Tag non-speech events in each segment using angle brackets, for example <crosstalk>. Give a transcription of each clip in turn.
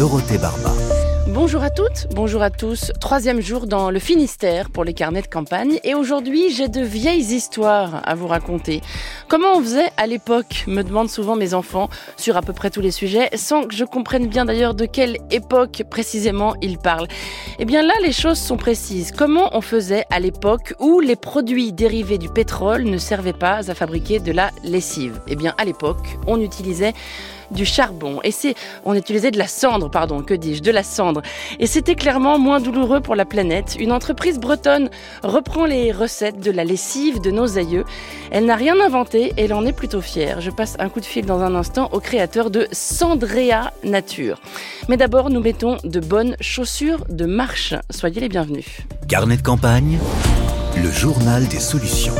Dorothée Barba. Bonjour à toutes, bonjour à tous. Troisième jour dans le Finistère pour les carnets de campagne. Et aujourd'hui, j'ai de vieilles histoires à vous raconter. Comment on faisait à l'époque, me demandent souvent mes enfants, sur à peu près tous les sujets, sans que je comprenne bien d'ailleurs de quelle époque précisément ils parlent. Eh bien là, les choses sont précises. Comment on faisait à l'époque où les produits dérivés du pétrole ne servaient pas à fabriquer de la lessive? Eh bien à l'époque, on utilisait du charbon. Et c'est, on utilisait de la cendre, pardon, que dis-je, de la cendre. Et c'était clairement moins douloureux pour la planète. Une entreprise bretonne reprend les recettes de la lessive de nos aïeux. Elle n'a rien inventé et elle en est plutôt fière. Je passe un coup de fil dans un instant au créateur de Sandrea Nature. Mais d'abord, nous mettons de bonnes chaussures de marche. Soyez les bienvenus. Carnet de campagne, le journal des solutions.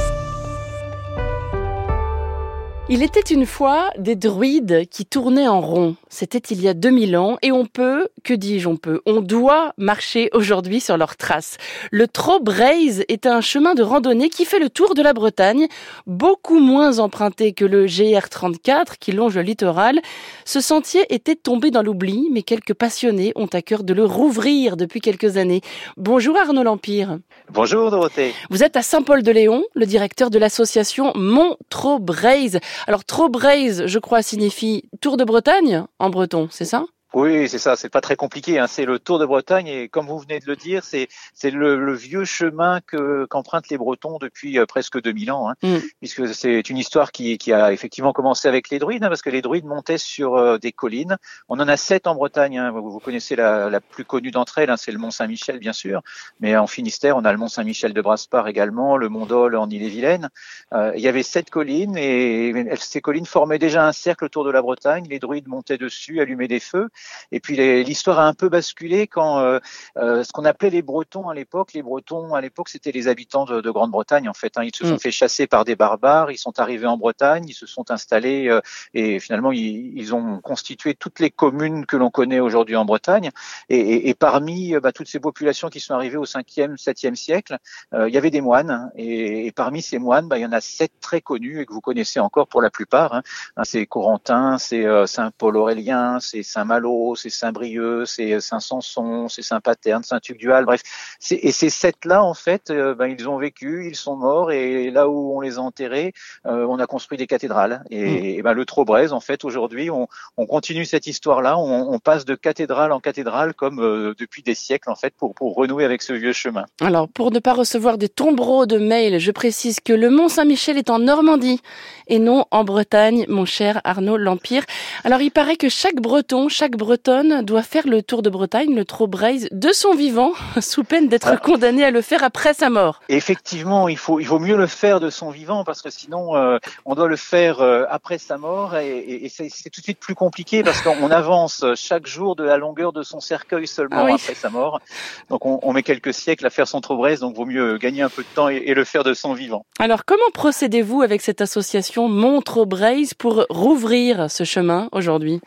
Il était une fois des druides qui tournaient en rond. C'était il y a 2000 ans et on peut, que dis-je, on peut, on doit marcher aujourd'hui sur leurs traces. Le Trobraise est un chemin de randonnée qui fait le tour de la Bretagne, beaucoup moins emprunté que le GR34 qui longe le littoral. Ce sentier était tombé dans l'oubli, mais quelques passionnés ont à cœur de le rouvrir depuis quelques années. Bonjour Arnaud Lempire. Bonjour Dorothée. Vous êtes à Saint-Paul-de-Léon, le directeur de l'association Mont Trobraise. Alors Trobraise, je crois, signifie Tour de Bretagne en breton, c'est ça? Oui, c'est ça. C'est pas très compliqué. Hein. C'est le Tour de Bretagne et comme vous venez de le dire, c'est c'est le, le, vieux chemin que qu'empruntent les Bretons depuis euh, presque 2000 ans, hein, mm. puisque c'est une histoire qui qui a effectivement commencé avec les druides, hein, parce que les druides montaient sur euh, des collines. On en a sept en Bretagne. Hein. Vous, vous, connaissez la, la plus connue d'entre elles, hein, c'est le Mont Saint-Michel, bien sûr. Mais en Finistère, on a le Mont Saint-Michel de Braspar également, le Mont Dol en Ille-et-Vilaine. Euh, il y avait sept collines et ces collines formaient déjà un cercle autour de la Bretagne. Les druides montaient dessus, allumaient des feux. Et puis l'histoire a un peu basculé quand euh, euh, ce qu'on appelait les Bretons à l'époque, les Bretons à l'époque c'était les habitants de, de Grande-Bretagne en fait. Hein. Ils se sont mm. fait chasser par des barbares, ils sont arrivés en Bretagne, ils se sont installés euh, et finalement ils, ils, ont constitué toutes les communes que l'on connaît aujourd'hui en Bretagne. Et, et, et parmi bah, toutes ces populations qui sont arrivées au 5e, 7e siècle, il y avait des moines. Et, et parmi ces moines, bah, il y en a sept très connus et que vous connaissez encore pour la plupart. Hein. C'est Corentin, c'est Saint Paul Aurélien, c'est Saint Malo, c'est Saint-Brieuc, c'est Saint-Sanson, c'est Saint-Paterne, Saint-Tugdual, bref. Et ces sept-là, en fait, euh, ben, ils ont vécu, ils sont morts, et là où on les a enterrés, euh, on a construit des cathédrales. Et, mm. et ben, le Trobrez, en fait, aujourd'hui, on, on, continue cette histoire-là, on, on, passe de cathédrale en cathédrale, comme euh, depuis des siècles, en fait, pour, pour renouer avec ce vieux chemin. Alors, pour ne pas recevoir des tombereaux de mails, je précise que le Mont Saint-Michel est en Normandie, et non en Bretagne, mon cher Arnaud L'Empire. Alors, il paraît que chaque Breton, chaque Breton, doit faire le tour de Bretagne, le Trobraise, de son vivant, <laughs> sous peine d'être ah. condamné à le faire après sa mort. Effectivement, il faut, il vaut mieux le faire de son vivant parce que sinon, euh, on doit le faire euh, après sa mort et, et, et c'est tout de suite plus compliqué parce qu'on avance chaque jour de la longueur de son cercueil seulement ah après sa mort. Donc, on, on, met quelques siècles à faire son Trobraise, donc vaut mieux gagner un peu de temps et, et le faire de son vivant. Alors, comment procédez-vous avec cette association Mont Trobraise pour rouvrir ce chemin aujourd'hui?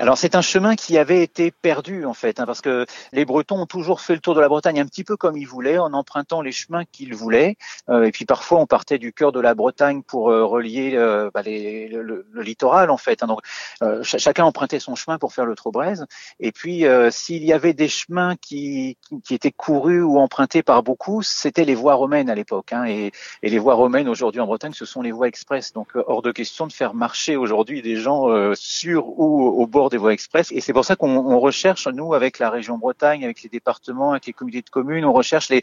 Alors c'est un chemin qui avait été perdu en fait, hein, parce que les Bretons ont toujours fait le tour de la Bretagne un petit peu comme ils voulaient, en empruntant les chemins qu'ils voulaient. Euh, et puis parfois on partait du cœur de la Bretagne pour euh, relier euh, bah, les, le, le, littoral en fait. Hein. Donc euh, ch chacun empruntait son chemin pour faire le Trobraise. Et puis euh, s'il y avait des chemins qui, qui, qui, étaient courus ou empruntés par beaucoup, c'était les voies romaines à l'époque. Hein, et, et, les voies romaines aujourd'hui en Bretagne, ce sont les voies express. Donc hors de question de faire marcher aujourd'hui des gens sur ou au bord des voies express. Et c'est pour ça qu'on recherche, nous, avec la région Bretagne, avec les départements, avec les communautés de communes, on recherche les,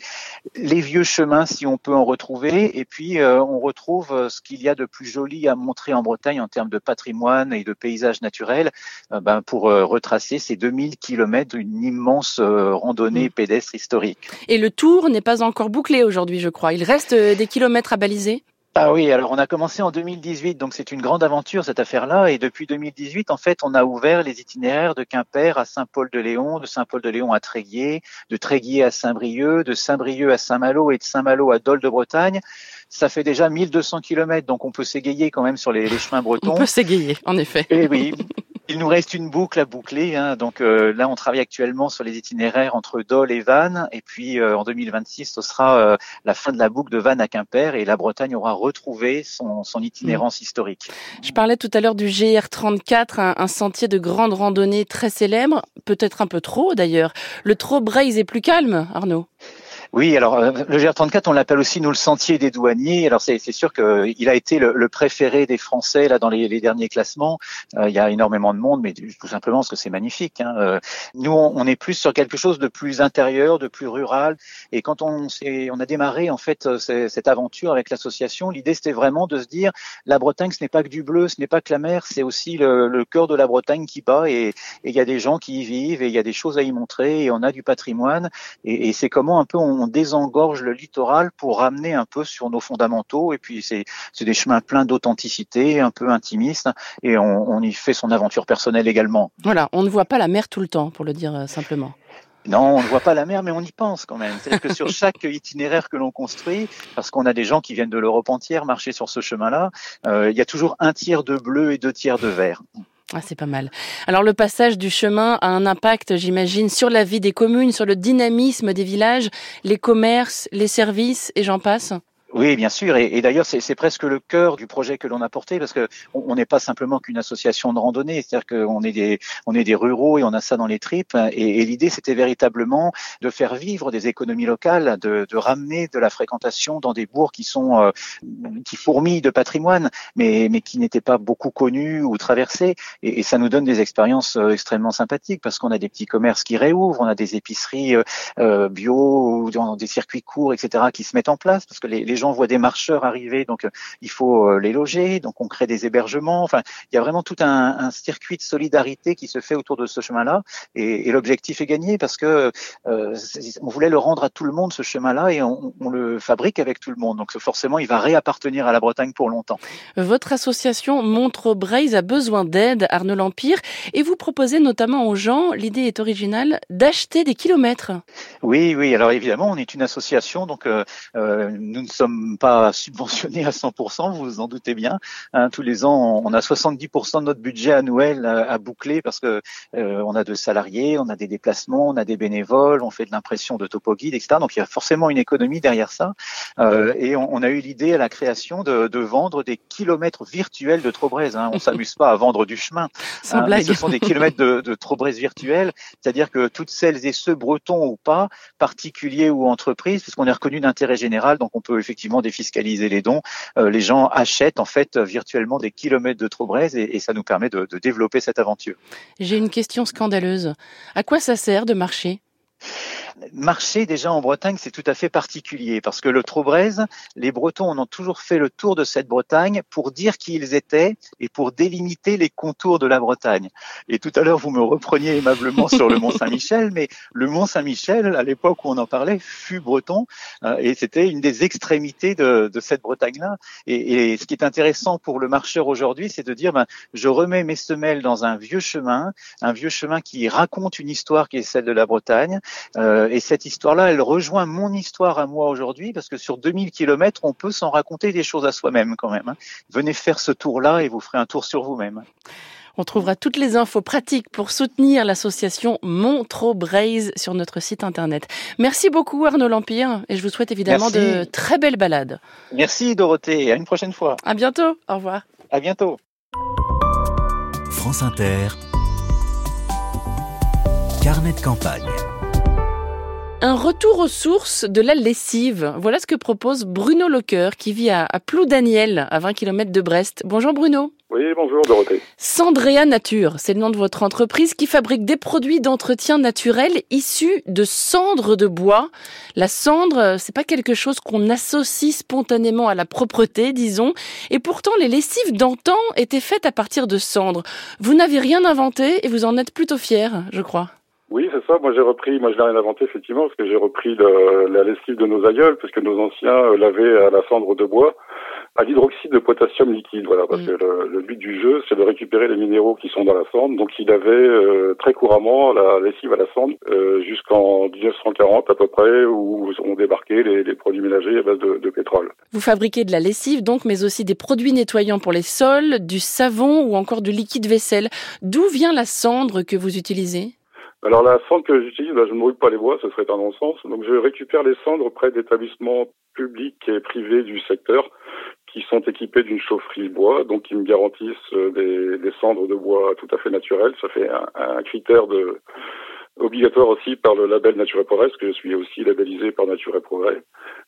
les vieux chemins si on peut en retrouver. Et puis, euh, on retrouve euh, ce qu'il y a de plus joli à montrer en Bretagne en termes de patrimoine et de paysages naturels euh, ben, pour retracer ces 2000 kilomètres d'une immense randonnée mmh. pédestre historique. Et le tour n'est pas encore bouclé aujourd'hui, je crois. Il reste des kilomètres à baliser? Ah oui, alors on a commencé en 2018, donc c'est une grande aventure cette affaire-là. Et depuis 2018, en fait, on a ouvert les itinéraires de Quimper à Saint-Paul-de-Léon, de Saint-Paul-de-Léon à Tréguier, de Tréguier à Saint-Brieuc, de Saint-Brieuc à Saint-Malo et de Saint-Malo à Dole de Bretagne. Ça fait déjà 1200 km, donc on peut s'égayer quand même sur les, les chemins bretons. On peut s'égayer, en effet. Et eh oui, <laughs> il nous reste une boucle à boucler. Hein. Donc euh, là, on travaille actuellement sur les itinéraires entre Dole et Vannes. Et puis euh, en 2026, ce sera euh, la fin de la boucle de Vannes à Quimper et la Bretagne aura retrouvé son, son itinérance historique. Je parlais tout à l'heure du GR34, un, un, sentier de grande randonnée très célèbre, peut-être un peu trop d'ailleurs. Le trop Braise est plus calme, Arnaud? Oui, alors euh, le GR34, on l'appelle aussi nous le sentier des douaniers. Alors c'est sûr qu'il a été le, le, préféré des Français là dans les, les derniers classements. Euh, il y a énormément de monde, mais tout simplement parce que c'est magnifique. Hein. Euh, nous, on, est plus sur quelque chose de plus intérieur, de plus rural. Et quand on, on a démarré en fait cette aventure avec l'association, l'idée c'était vraiment de se dire la Bretagne, ce n'est pas que du bleu, ce n'est pas que la mer, c'est aussi le, le, cœur de la Bretagne qui bat. Et il y a des gens qui y vivent et il y a des choses à y montrer et on a du patrimoine. Et, et c'est comment un peu on on désengorge le littoral pour ramener un peu sur nos fondamentaux. Et puis c'est des chemins pleins d'authenticité, un peu intimistes, et on, on y fait son aventure personnelle également. Voilà, on ne voit pas la mer tout le temps, pour le dire euh, simplement. Non, on ne voit pas la mer, mais on y pense quand même. C'est-à-dire que sur chaque <laughs> itinéraire que l'on construit, parce qu'on a des gens qui viennent de l'Europe entière marcher sur ce chemin-là, euh, il y a toujours un tiers de bleu et deux tiers de vert. Ah, c'est pas mal. Alors le passage du chemin a un impact, j'imagine, sur la vie des communes, sur le dynamisme des villages, les commerces, les services et j'en passe. Oui, bien sûr. Et, d'ailleurs, c'est presque le cœur du projet que l'on a porté, parce que on n'est pas simplement qu'une association de randonnée. C'est-à-dire qu'on est des, on est des ruraux et on a ça dans les tripes. Et, l'idée, c'était véritablement de faire vivre des économies locales, de, de, ramener de la fréquentation dans des bourgs qui sont, euh, qui fourmillent de patrimoine, mais, mais qui n'étaient pas beaucoup connus ou traversés. Et, ça nous donne des expériences euh, extrêmement sympathiques, parce qu'on a des petits commerces qui réouvrent, on a des épiceries euh, bio ou dans des circuits courts, etc., qui se mettent en place, parce que les gens voient des marcheurs arriver, donc euh, il faut euh, les loger, donc on crée des hébergements. Enfin, il y a vraiment tout un, un circuit de solidarité qui se fait autour de ce chemin-là, et, et l'objectif est gagné parce que euh, on voulait le rendre à tout le monde ce chemin-là, et on, on, le fabrique avec tout le monde. Donc forcément, il va réappartenir à la Bretagne pour longtemps. Votre association Montre Braise a besoin d'aide, Arnaud L'Empire, et vous proposez notamment aux gens, l'idée est originale, d'acheter des kilomètres. Oui, oui. Alors évidemment, on est une association, donc euh, nous ne sommes pas subventionné à 100%, vous vous en doutez bien. Hein, tous les ans, on a 70% de notre budget annuel à, boucler parce que euh, on a de salariés, on a des déplacements, on a des bénévoles, on fait de l'impression de topo guide, etc. Donc il y a forcément une économie derrière ça. Euh, et on, on, a eu l'idée à la création de, de, vendre des kilomètres virtuels de Trobrez. Hein. On s'amuse pas à vendre du chemin. Hein, mais ce sont des kilomètres de, de Trobrez virtuels, c'est-à-dire que toutes celles et ceux, bretons ou pas, particuliers ou entreprises, puisqu'on est reconnu d'intérêt général, donc on peut effectivement effectivement défiscaliser les dons, euh, les gens achètent en fait virtuellement des kilomètres de Trobrez et, et ça nous permet de, de développer cette aventure. J'ai une question scandaleuse. À quoi ça sert de marcher? Marcher déjà en Bretagne, c'est tout à fait particulier parce que le Trobrez, les Bretons en ont toujours fait le tour de cette Bretagne pour dire qui ils étaient et pour délimiter les contours de la Bretagne. Et tout à l'heure, vous me repreniez aimablement sur le Mont Saint-Michel, mais le Mont Saint-Michel, à l'époque où on en parlait, fut breton euh, et c'était une des extrémités de, de cette Bretagne-là. Et, et, ce qui est intéressant pour le marcheur aujourd'hui, c'est de dire, ben, je remets mes semelles dans un vieux chemin, un vieux chemin qui raconte une histoire qui est celle de la Bretagne. Euh, euh, et cette histoire-là, elle rejoint mon histoire à moi aujourd'hui, parce que sur 2000 kilomètres, on peut s'en raconter des choses à soi-même quand même. Hein. Venez faire ce tour-là et vous ferez un tour sur vous-même. On trouvera toutes les infos pratiques pour soutenir l'association Montreux Braise sur notre site internet. Merci beaucoup Arnaud L'Empire et je vous souhaite évidemment de très belles balades. Merci Dorothée, à une prochaine fois. À bientôt, au revoir. À bientôt. France Inter. Carnet de campagne. Un retour aux sources de la lessive. Voilà ce que propose Bruno Locker, qui vit à, Ploudaniel, à 20 km de Brest. Bonjour Bruno. Oui, bonjour Dorothée. Sandrea Nature, c'est le nom de votre entreprise qui fabrique des produits d'entretien naturel issus de cendres de bois. La cendre, c'est pas quelque chose qu'on associe spontanément à la propreté, disons, et pourtant les lessives d'antan étaient faites à partir de cendres. Vous n'avez rien inventé et vous en êtes plutôt fier, je crois. Oui, c'est ça. Moi, j'ai repris, moi, je n'ai rien inventé, effectivement, parce que j'ai repris la lessive de nos aïeuls, parce que nos anciens lavaient à la cendre de bois à l'hydroxyde de potassium liquide, voilà, parce mm. que le, but du jeu, c'est de récupérer les minéraux qui sont dans la cendre. Donc, il avait euh, très couramment la lessive à la cendre euh, jusqu'en 1940 à peu près, où ont débarqué les, les produits ménagers à base de, de, pétrole. Vous fabriquez de la lessive, donc, mais aussi des produits nettoyants pour les sols, du savon ou encore du liquide vaisselle. D'où vient la cendre que vous utilisez? Alors la cendre que j'utilise, bah, je ne brûle pas les bois, ce serait un non-sens. Donc je récupère les cendres près d'établissements publics et privés du secteur qui sont équipés d'une chaufferie bois, donc qui me garantissent euh, des, cendres de bois tout à fait naturelles. Ça fait un, critère de obligatoire aussi par le label Nature et Progrès, parce que je suis aussi labellisé par Nature et Progrès.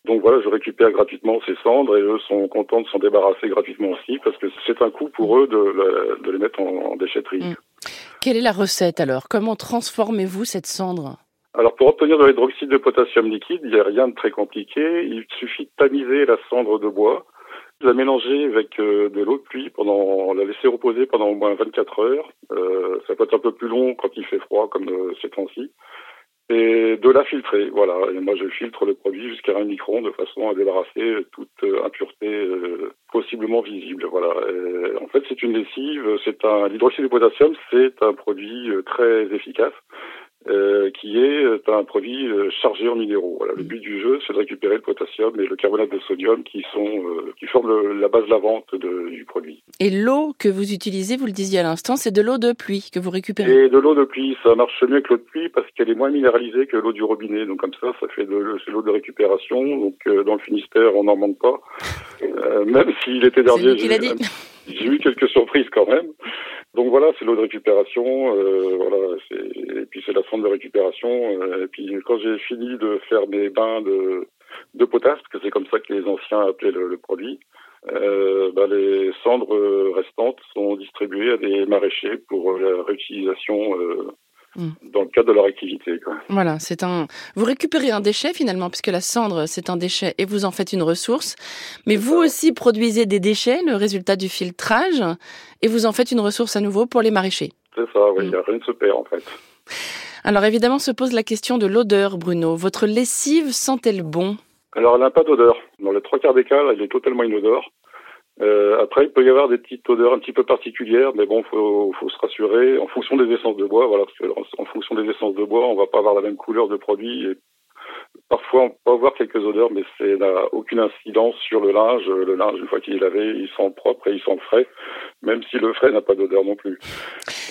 Donc voilà, je récupère gratuitement ces cendres et eux sont contents de s'en débarrasser gratuitement aussi, parce que c'est un coût pour eux de, de les mettre en, déchetterie. Mmh. Quelle est la recette alors? Comment transformez-vous cette cendre? Alors pour obtenir de l'hydroxyde de potassium liquide, il n'y a rien de très compliqué. Il suffit de tamiser la cendre de bois, de la mélanger avec euh, de l'eau de pluie pendant, la laisser reposer pendant au moins 24 heures. Euh, ça peut être un peu plus long quand il fait froid comme euh, ces temps-ci et de la filtrer. Voilà. Et moi, je filtre le produit jusqu'à un micron de façon à débarrasser toute euh, impureté euh, possiblement visible. Voilà. en fait, c'est une lessive. C'est un l'hydroxyde de potassium, c'est un produit euh, très efficace. Euh, qui est euh, un produit euh, chargé en minéraux. Voilà, le mm. but du jeu, c'est de récupérer le potassium et le carbonate de sodium qui sont qui forment la base de la vente de, du produit. Et l'eau que vous utilisez, vous le disiez à l'instant, c'est de l'eau de pluie que vous récupérez. Et de l'eau de pluie, ça marche mieux que l'eau de pluie parce qu'elle est moins minéralisée que l'eau du robinet. Donc comme ça, ça fait de l'eau de récupération. Donc dans le Finistère, on n'en manque pas. même s'il était dernier, <laughs> j'ai eu quelques surprises quand même. Donc voilà, c'est l'eau de récupération, euh, voilà, et puis c'est la sonde de récupération. Euh, et puis quand j'ai fini de faire mes bains de, de potasse, que c'est comme ça que les anciens appelaient le, produit, euh, bah, les cendres restantes sont distribuées à des maraîchers pour la réutilisation euh, Mm. dans le cadre de leur activité. Quoi. Voilà, c'est un. Vous récupérez un déchet finalement, puisque la cendre c'est un déchet et vous en faites une ressource. Mais vous aussi produisez des déchets, le résultat du filtrage, et vous en faites une ressource à nouveau pour les maraîchers. C'est ça, oui, mm. rien ne se perd en fait. Alors évidemment se pose la question de l'odeur, Bruno. Votre lessive sent-elle bon? Alors elle n'a pas d'odeur. Dans les trois quarts des cas, elle est totalement inodore. Euh, après, il peut y avoir des petites odeurs un petit peu particulières, mais bon, faut, faut se rassurer en fonction des essences de bois. Voilà, parce que en, fonction des essences de bois, on va pas avoir la même couleur de produit. Et parfois, on peut avoir quelques odeurs, mais ça n'a aucune incidence sur le linge. Le linge, une fois qu'il est lavé, il sent propre et il sent frais, même si le frais n'a pas d'odeur non plus.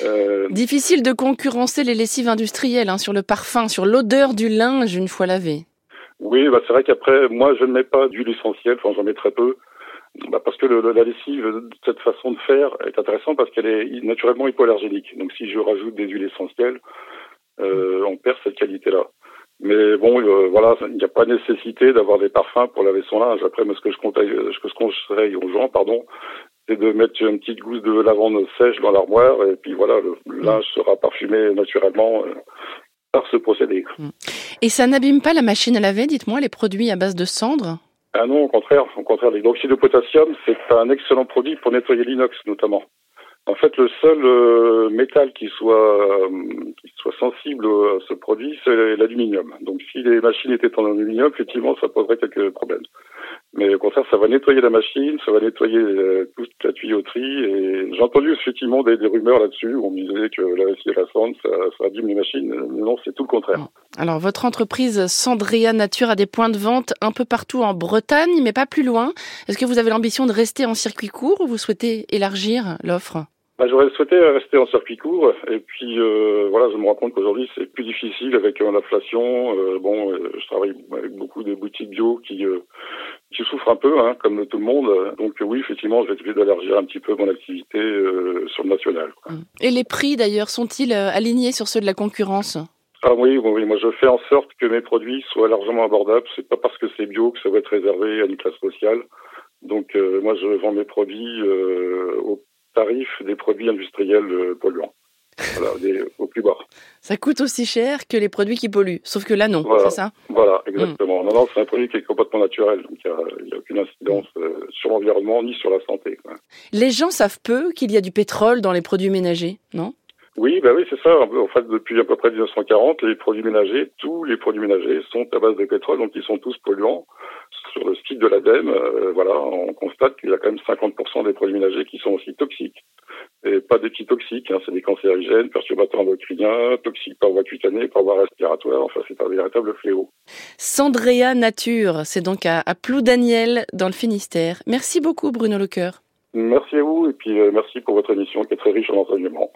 Euh... Difficile de concurrencer les lessives industrielles hein, sur le parfum, sur l'odeur du linge une fois lavé. Oui, bah c'est vrai qu'après, moi, je ne mets pas d'huile essentielle, enfin, j'en mets très peu. Bah parce que le, la lessive de cette façon de faire est intéressante parce qu'elle est naturellement hypoallergénique. Donc si je rajoute des huiles essentielles, euh, on perd cette qualité-là. Mais bon, euh, voilà, il n'y a pas nécessité d'avoir des parfums pour laver son linge. Après, ce que je conseille, ce que je conseille aux gens, pardon, c'est de mettre une petite gousse de lavande sèche dans l'armoire et puis voilà, le, linge sera parfumé naturellement euh, par ce procédé. Et ça n'abîme pas la machine à laver, dites-moi, les produits à base de cendre ah non, au contraire, au contraire, l'hydroxyde de potassium, c'est un excellent produit pour nettoyer l'inox notamment. En fait, le seul euh, métal qui soit euh, qui soit sensible à ce produit, c'est l'aluminium. Donc, si les machines étaient en aluminium, effectivement, ça poserait quelques problèmes. Mais au contraire, ça va nettoyer la machine, ça va nettoyer euh, toute la tuyauterie. Et j'ai entendu effectivement des, rumeurs là-dessus où on me disait que la lessive à la cendre, ça, ça abîme les machines. Non, c'est tout le contraire. Alors, votre entreprise Sandria Nature a des points de vente un peu partout en Bretagne, mais pas plus loin. Est-ce que vous avez l'ambition de rester en circuit court ou vous souhaitez élargir l'offre? Bah, J'aurais souhaité rester en circuit court et puis euh, voilà, je me rends compte qu'aujourd'hui c'est plus difficile avec euh, l'inflation. Euh, bon, je travaille avec beaucoup de boutiques bio qui qui souffrent un peu, hein, comme tout le monde. Donc oui, effectivement, je vais essayer d'élargir un petit peu mon activité sur le national. Quoi. Mmh. Et les prix d'ailleurs sont-ils alignés sur ceux de la concurrence? Ah oui, oui, moi je fais en sorte que mes produits soient largement abordables. C'est pas parce que c'est bio que ça va être réservé à une classe sociale. Donc moi je vends mes produits au tarif des produits industriels euh, polluants. Voilà, au plus bas. Ça coûte aussi cher que les produits qui polluent, sauf que là non, c'est ça? Voilà, exactement. Non, non, c'est un produit qui est complètement naturel, donc il n'y a, aucune incidence euh, sur l'environnement ni sur la santé. Les gens savent peu qu'il y a du pétrole dans les produits ménagers, non? Oui, bah oui, c'est ça. En fait, depuis à peu près 1940, les produits ménagers, tous les produits ménagers sont à base de pétrole, donc ils sont tous polluants. Sur le site de l'ADEME, euh, voilà, on constate qu'il y a quand même 50% des produits ménagers qui sont aussi toxiques. Et pas des petits toxiques, hein, c'est des cancérigènes, perturbateurs endocriniens, toxiques par voie cutanée, par voie respiratoire, enfin c'est un véritable fléau. Sandrea Nature, c'est donc à, à Ploudaniel dans le Finistère. Merci beaucoup Bruno Lecoeur. Merci à vous et puis euh, merci pour votre émission qui est très riche en enseignements.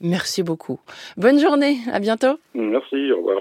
Merci beaucoup. Bonne journée, à bientôt. Merci, au revoir.